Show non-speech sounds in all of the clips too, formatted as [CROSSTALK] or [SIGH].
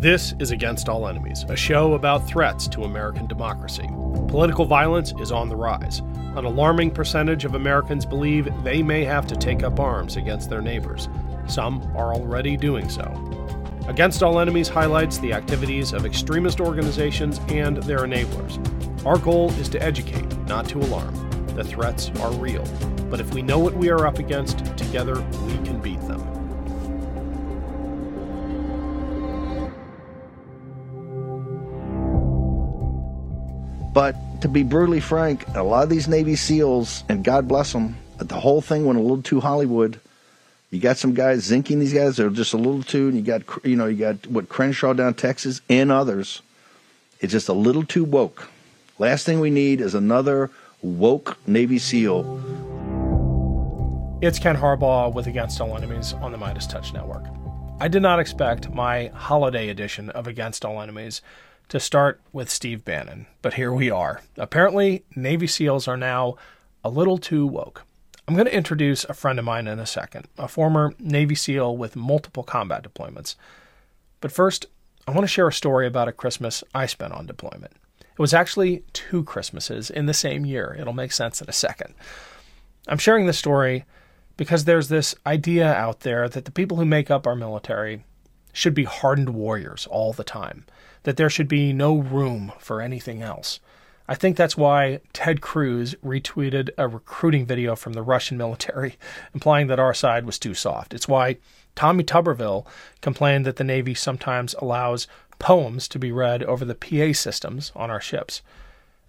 This is Against All Enemies, a show about threats to American democracy. Political violence is on the rise. An alarming percentage of Americans believe they may have to take up arms against their neighbors. Some are already doing so. Against All Enemies highlights the activities of extremist organizations and their enablers. Our goal is to educate, not to alarm. The threats are real, but if we know what we are up against, together we can But to be brutally frank, a lot of these Navy SEALs, and God bless them, the whole thing went a little too Hollywood. You got some guys zinking these guys; they're just a little too. And you got you know you got what Crenshaw down Texas and others. It's just a little too woke. Last thing we need is another woke Navy SEAL. It's Ken Harbaugh with Against All Enemies on the Midas Touch Network. I did not expect my holiday edition of Against All Enemies to start with Steve Bannon, but here we are. Apparently, Navy SEALs are now a little too woke. I'm going to introduce a friend of mine in a second, a former Navy SEAL with multiple combat deployments. But first, I want to share a story about a Christmas I spent on deployment. It was actually two Christmases in the same year. It'll make sense in a second. I'm sharing this story because there's this idea out there that the people who make up our military should be hardened warriors all the time that there should be no room for anything else. I think that's why Ted Cruz retweeted a recruiting video from the Russian military, [LAUGHS] implying that our side was too soft. It's why Tommy Tuberville complained that the Navy sometimes allows poems to be read over the PA systems on our ships.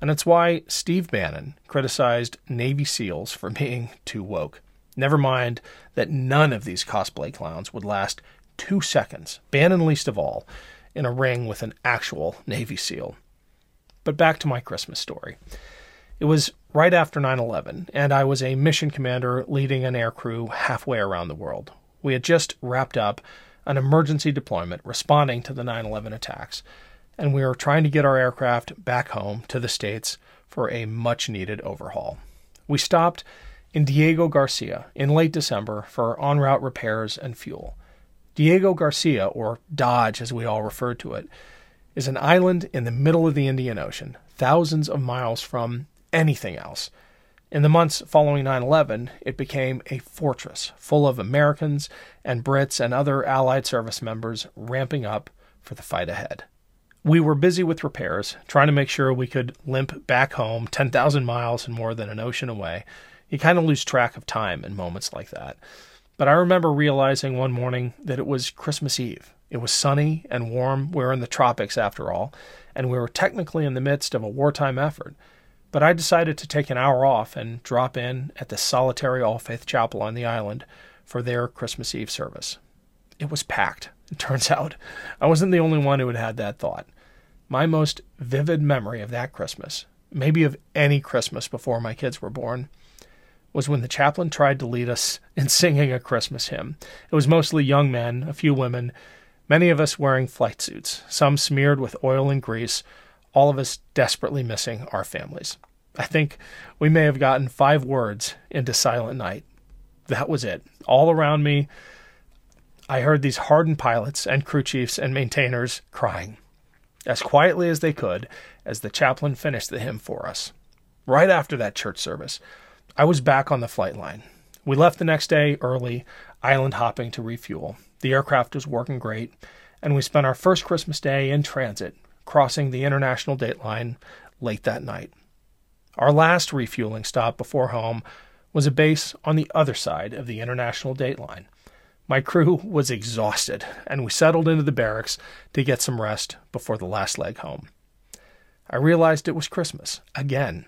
And it's why Steve Bannon criticized Navy SEALs for [LAUGHS] being too woke. Never mind that none of these cosplay clowns would last two seconds, Bannon least of all, in a ring with an actual Navy SEAL. But back to my Christmas story. It was right after 9 11, and I was a mission commander leading an aircrew halfway around the world. We had just wrapped up an emergency deployment responding to the 9 11 attacks, and we were trying to get our aircraft back home to the States for a much needed overhaul. We stopped in Diego Garcia in late December for en route repairs and fuel. Diego Garcia, or Dodge as we all refer to it, is an island in the middle of the Indian Ocean, thousands of miles from anything else. In the months following 9 11, it became a fortress full of Americans and Brits and other Allied service members ramping up for the fight ahead. We were busy with repairs, trying to make sure we could limp back home 10,000 miles and more than an ocean away. You kind of lose track of time in moments like that. But I remember realizing one morning that it was Christmas Eve. It was sunny and warm. We were in the tropics after all, and we were technically in the midst of a wartime effort. But I decided to take an hour off and drop in at the solitary All Faith Chapel on the island for their Christmas Eve service. It was packed. It turns [LAUGHS] out I wasn't the only one who had had that thought. My most vivid memory of that Christmas, maybe of any Christmas before my kids were born, was when the chaplain tried to lead us in singing a Christmas hymn. It was mostly young men, a few women, many of us wearing flight suits, some smeared with oil and grease, all of us desperately missing our families. I think we may have gotten five words into Silent Night. That was it. All around me, I heard these hardened pilots and crew chiefs and maintainers crying as quietly as they could as the chaplain finished the hymn for us. Right after that church service, I was back on the flight line. We left the next day early, island hopping to refuel. The aircraft was working great, and we spent our first Christmas day in transit, crossing the international date line late that night. Our last refueling stop before home was a base on the other side of the international date line. My crew was exhausted, and we settled into the barracks to get some rest before the last leg home. I realized it was Christmas again.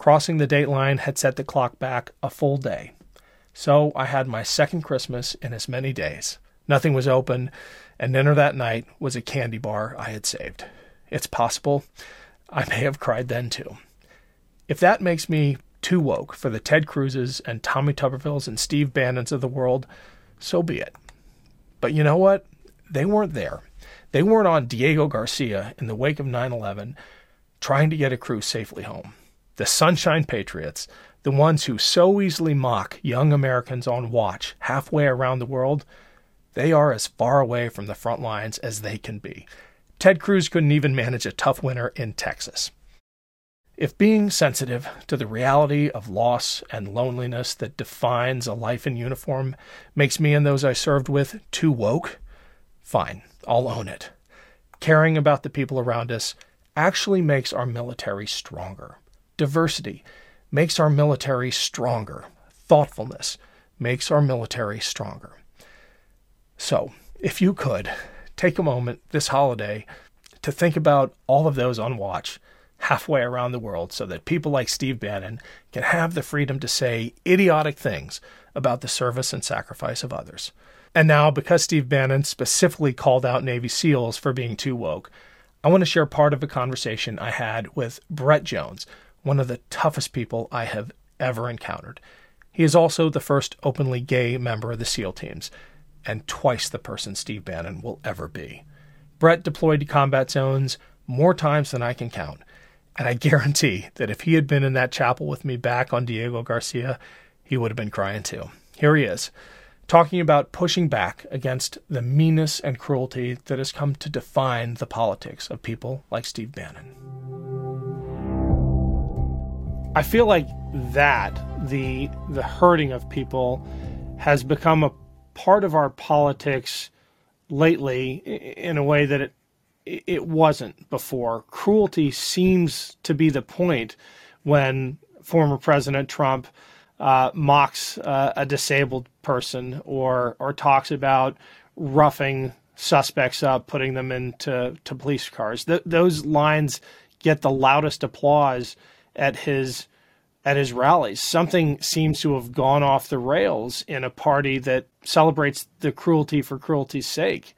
Crossing the date line had set the clock back a full day. So I had my second Christmas in as many days. Nothing was open, and dinner that night was a candy bar I had saved. It's possible I may have cried then too. If that makes me too woke for the Ted Cruzes and Tommy Tubervilles and Steve Bannons of the world, so be it. But you know what? They weren't there. They weren't on Diego Garcia in the wake of 9 11 trying to get a crew safely home the Sunshine Patriots, the ones who so easily mock young Americans on watch halfway around the world, They are as far away from the front lines as they can be. Ted Cruz couldn't even manage a tough winter in Texas. If being sensitive to the reality of loss and loneliness that defines a life in uniform makes me and those I served with too woke, fine, I'll own it. Caring about the people around us actually makes our military stronger. Diversity makes our military stronger. Thoughtfulness makes our military stronger. So, if you could, take a moment this holiday to think about all of those on watch halfway around the world so that people like Steve Bannon can have the freedom to say idiotic things about the service and sacrifice of others. And now, because Steve Bannon specifically called out Navy SEALs for being too woke, I want to share part of a conversation I had with Brett Jones, one of the toughest people I have ever encountered. He is also the first openly gay member of the SEAL teams, and twice the person Steve Bannon will ever be. Brett deployed to combat zones more times than I can count, and I [LAUGHS] guarantee that if he had been in that chapel with me back on Diego Garcia, he would have been crying too. Here he is, talking about pushing back against the meanness and cruelty that has come to define the politics of people like Steve Bannon. I feel like that the the hurting of people has become a part of our politics lately in a way that it it wasn't before. Cruelty seems to be the point when former President Trump uh, mocks uh, a disabled person or or talks about roughing suspects up, putting them into to police cars. Th- those lines get the loudest applause at his at his rallies. Something seems to have gone off the rails in a party that celebrates the cruelty for cruelty's sake.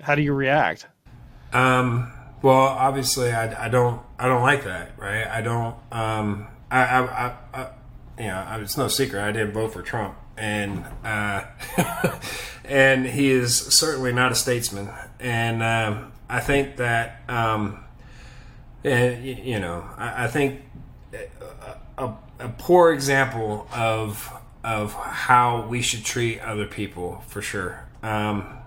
How do you react? Um, well, obviously, I, I don't I don't like that, right? I don't. Um, I, I, I, you know, it's no secret I didn't vote for Trump, and uh, [LAUGHS] and he is certainly not a statesman, and um, I think that um, you know, I, I think a, a poor example of of how we should treat other people for sure. Um,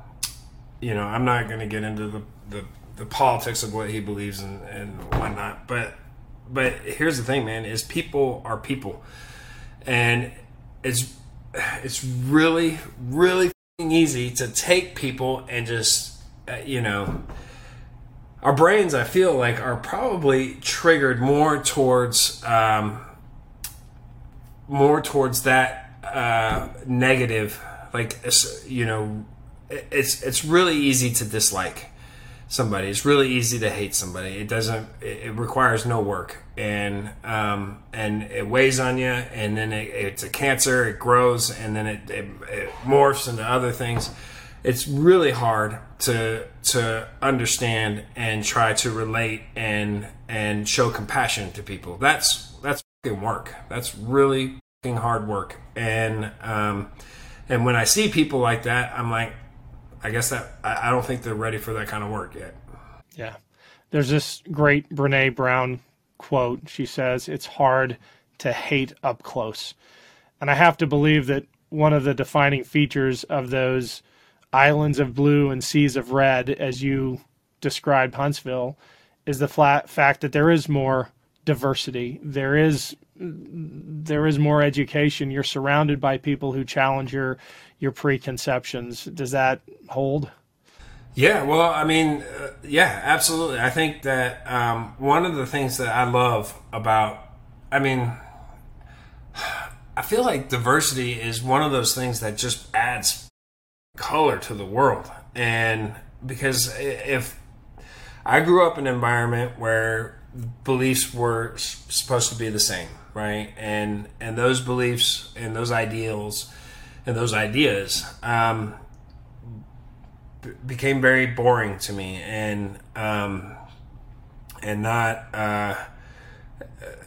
you know, I'm not going to get into the, the, the, politics of what he believes and, and whatnot, but but here's the thing, man: is people are people, and it's it's really really easy to take people and just uh, you know our brains i feel like are probably triggered more towards um, more towards that uh, negative. Like you know, it's it's really easy to dislike somebody. It's really easy to hate somebody. It doesn't. It, requires no work, and um, and it weighs on you, and then it, it's a cancer. It grows, and then it, it, it morphs into other things. It's really hard to to understand and try to relate and and show compassion to people. That's that's work. That's really fucking hard work. And um, and when I see people like that, I'm like, I guess that I, I don't think they're ready for that kind of work yet. Yeah, there's this great Brene Brown quote. She says, "It's hard to hate up close," and I have to believe that one of the defining features of those islands of blue and seas of red, as you described Huntsville, is the flat fact that there is more diversity. There is there is more education. You're surrounded by people who challenge your your preconceptions. Does that hold? Yeah, well, I mean, uh, yeah, absolutely. I think that um, one of the things that I love about, I mean, [SIGHS] I feel like diversity is one of those things that just adds color to the world. And because if I grew up in an environment where beliefs were supposed to be the same, right? And and those beliefs and those ideals and those ideas um, b- became very boring to me, and um, and not uh,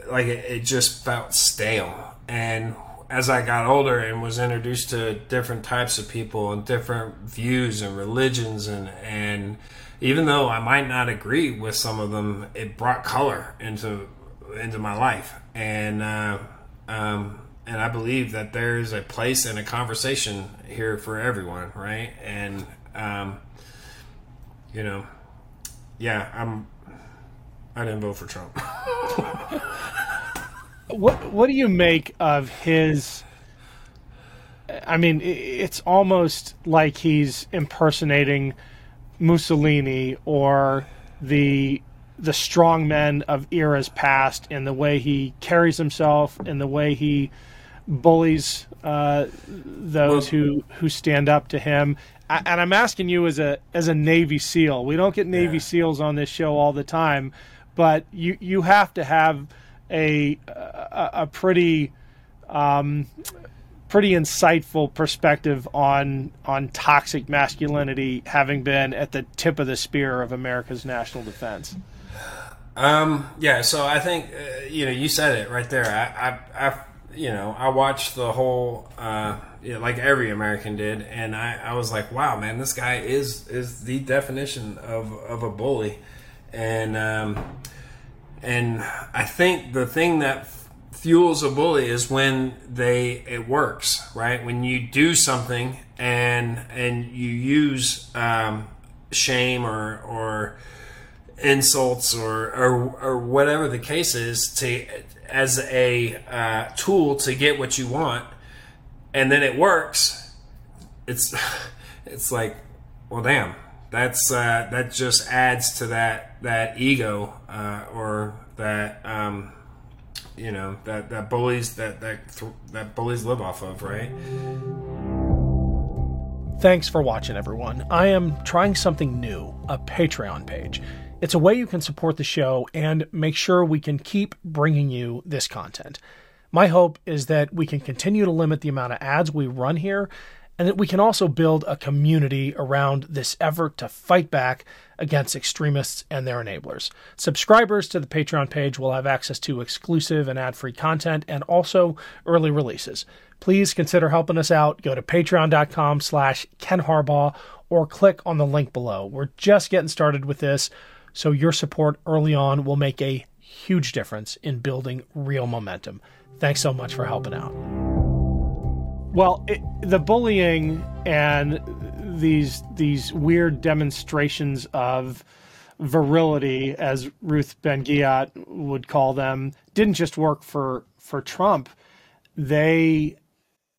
like it, it just felt stale. And as I got older and was introduced to different types of people and different views and religions and and even though I might not agree with some of them, it brought color into into my life, and uh, um, and I believe that there's a place and a conversation here for everyone, right? And um, you know, yeah, I'm. I didn't vote for Trump. [LAUGHS] what What do you make of his? I mean, it's almost like he's impersonating Mussolini or the the strong men of eras past in the way he carries himself, in the way he bullies uh, those well, who who stand up to him. I, and I'm asking you as a as a Navy SEAL. We don't get Navy yeah. SEAls on this show all the time, but you you have to have a a, a pretty um, pretty insightful perspective on on toxic masculinity, having been at the tip of the spear of America's national defense. Um, yeah, so I think uh, you know you said it right there. I, I, I you know I watched the whole uh, you know, like every American did, and I, I was like, wow, man, this guy is is the definition of of a bully, and um, and I think the thing that fuels a bully is when they it works right? When you do something and and you use um, shame or or insults or, or or whatever the case is to as a uh, tool to get what you want and then it works it's [LAUGHS] it's like well damn that's uh, that just adds to that that ego uh, or that um, you know that that bullies that that that bullies live off of, right? Thanks for watching, everyone. I am trying something new, a Patreon page. It's a way you can support the show and make sure we can keep bringing you this content. My hope is that we can continue to limit the amount of ads we run here and that we can also build a community around this effort to fight back against extremists and their enablers. Subscribers to the Patreon page will have access to exclusive and ad-free content and also early releases. Please consider helping us out. Go to patreon.com slash Ken Harbaugh or click on the link below. We're just getting started with this, so your support early on will make a huge difference in building real momentum. Thanks so much for helping out. Well, it, the bullying and these these weird demonstrations of virility, as Ruth Ben would call them, didn't just work for for Trump. They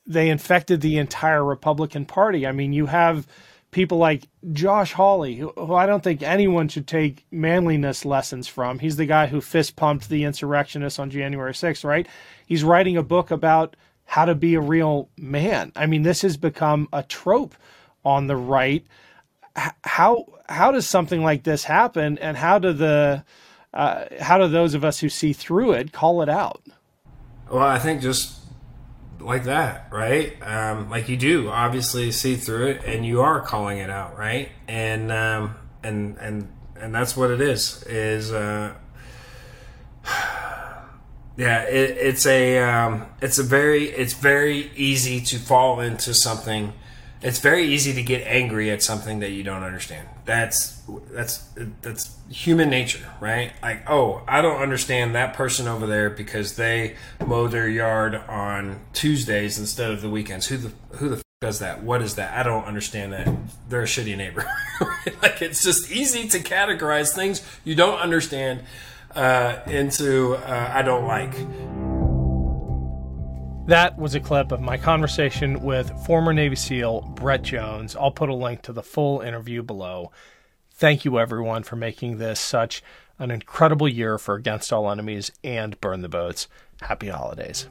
they infected the entire Republican Party. I mean, you have people like Josh Hawley, who, who, I don't think anyone should take manliness lessons from. He's the guy who fist pumped the insurrectionists on January 6th, right? He's writing a book about how to be a real man. I mean, this has become a trope on the right. How how does something like this happen, and how do the uh, how do those of us who see through it call it out? Well, I think just like that, right? Um, like you do, obviously see through it, and you are calling it out, right? And um, and and and that's what it is. Is uh, yeah, it, it's a um, it's a very it's very easy to fall into something. It's very easy to get angry at something that you don't understand. That's that's that's human nature, right? Like, oh, I don't understand that person over there because they mow their yard on Tuesdays instead of the weekends. Who the who the f- does that? What is that? I don't understand that. They're a shitty neighbor. [LAUGHS] like it's just easy to categorize things you don't understand uh, into uh, I don't like. That was a clip of my conversation with former Navy SEAL Brett Jones. I'll put a link to the full interview below. Thank you, everyone, for making this such an incredible year for Against All Enemies and Burn the Boats. Happy holidays.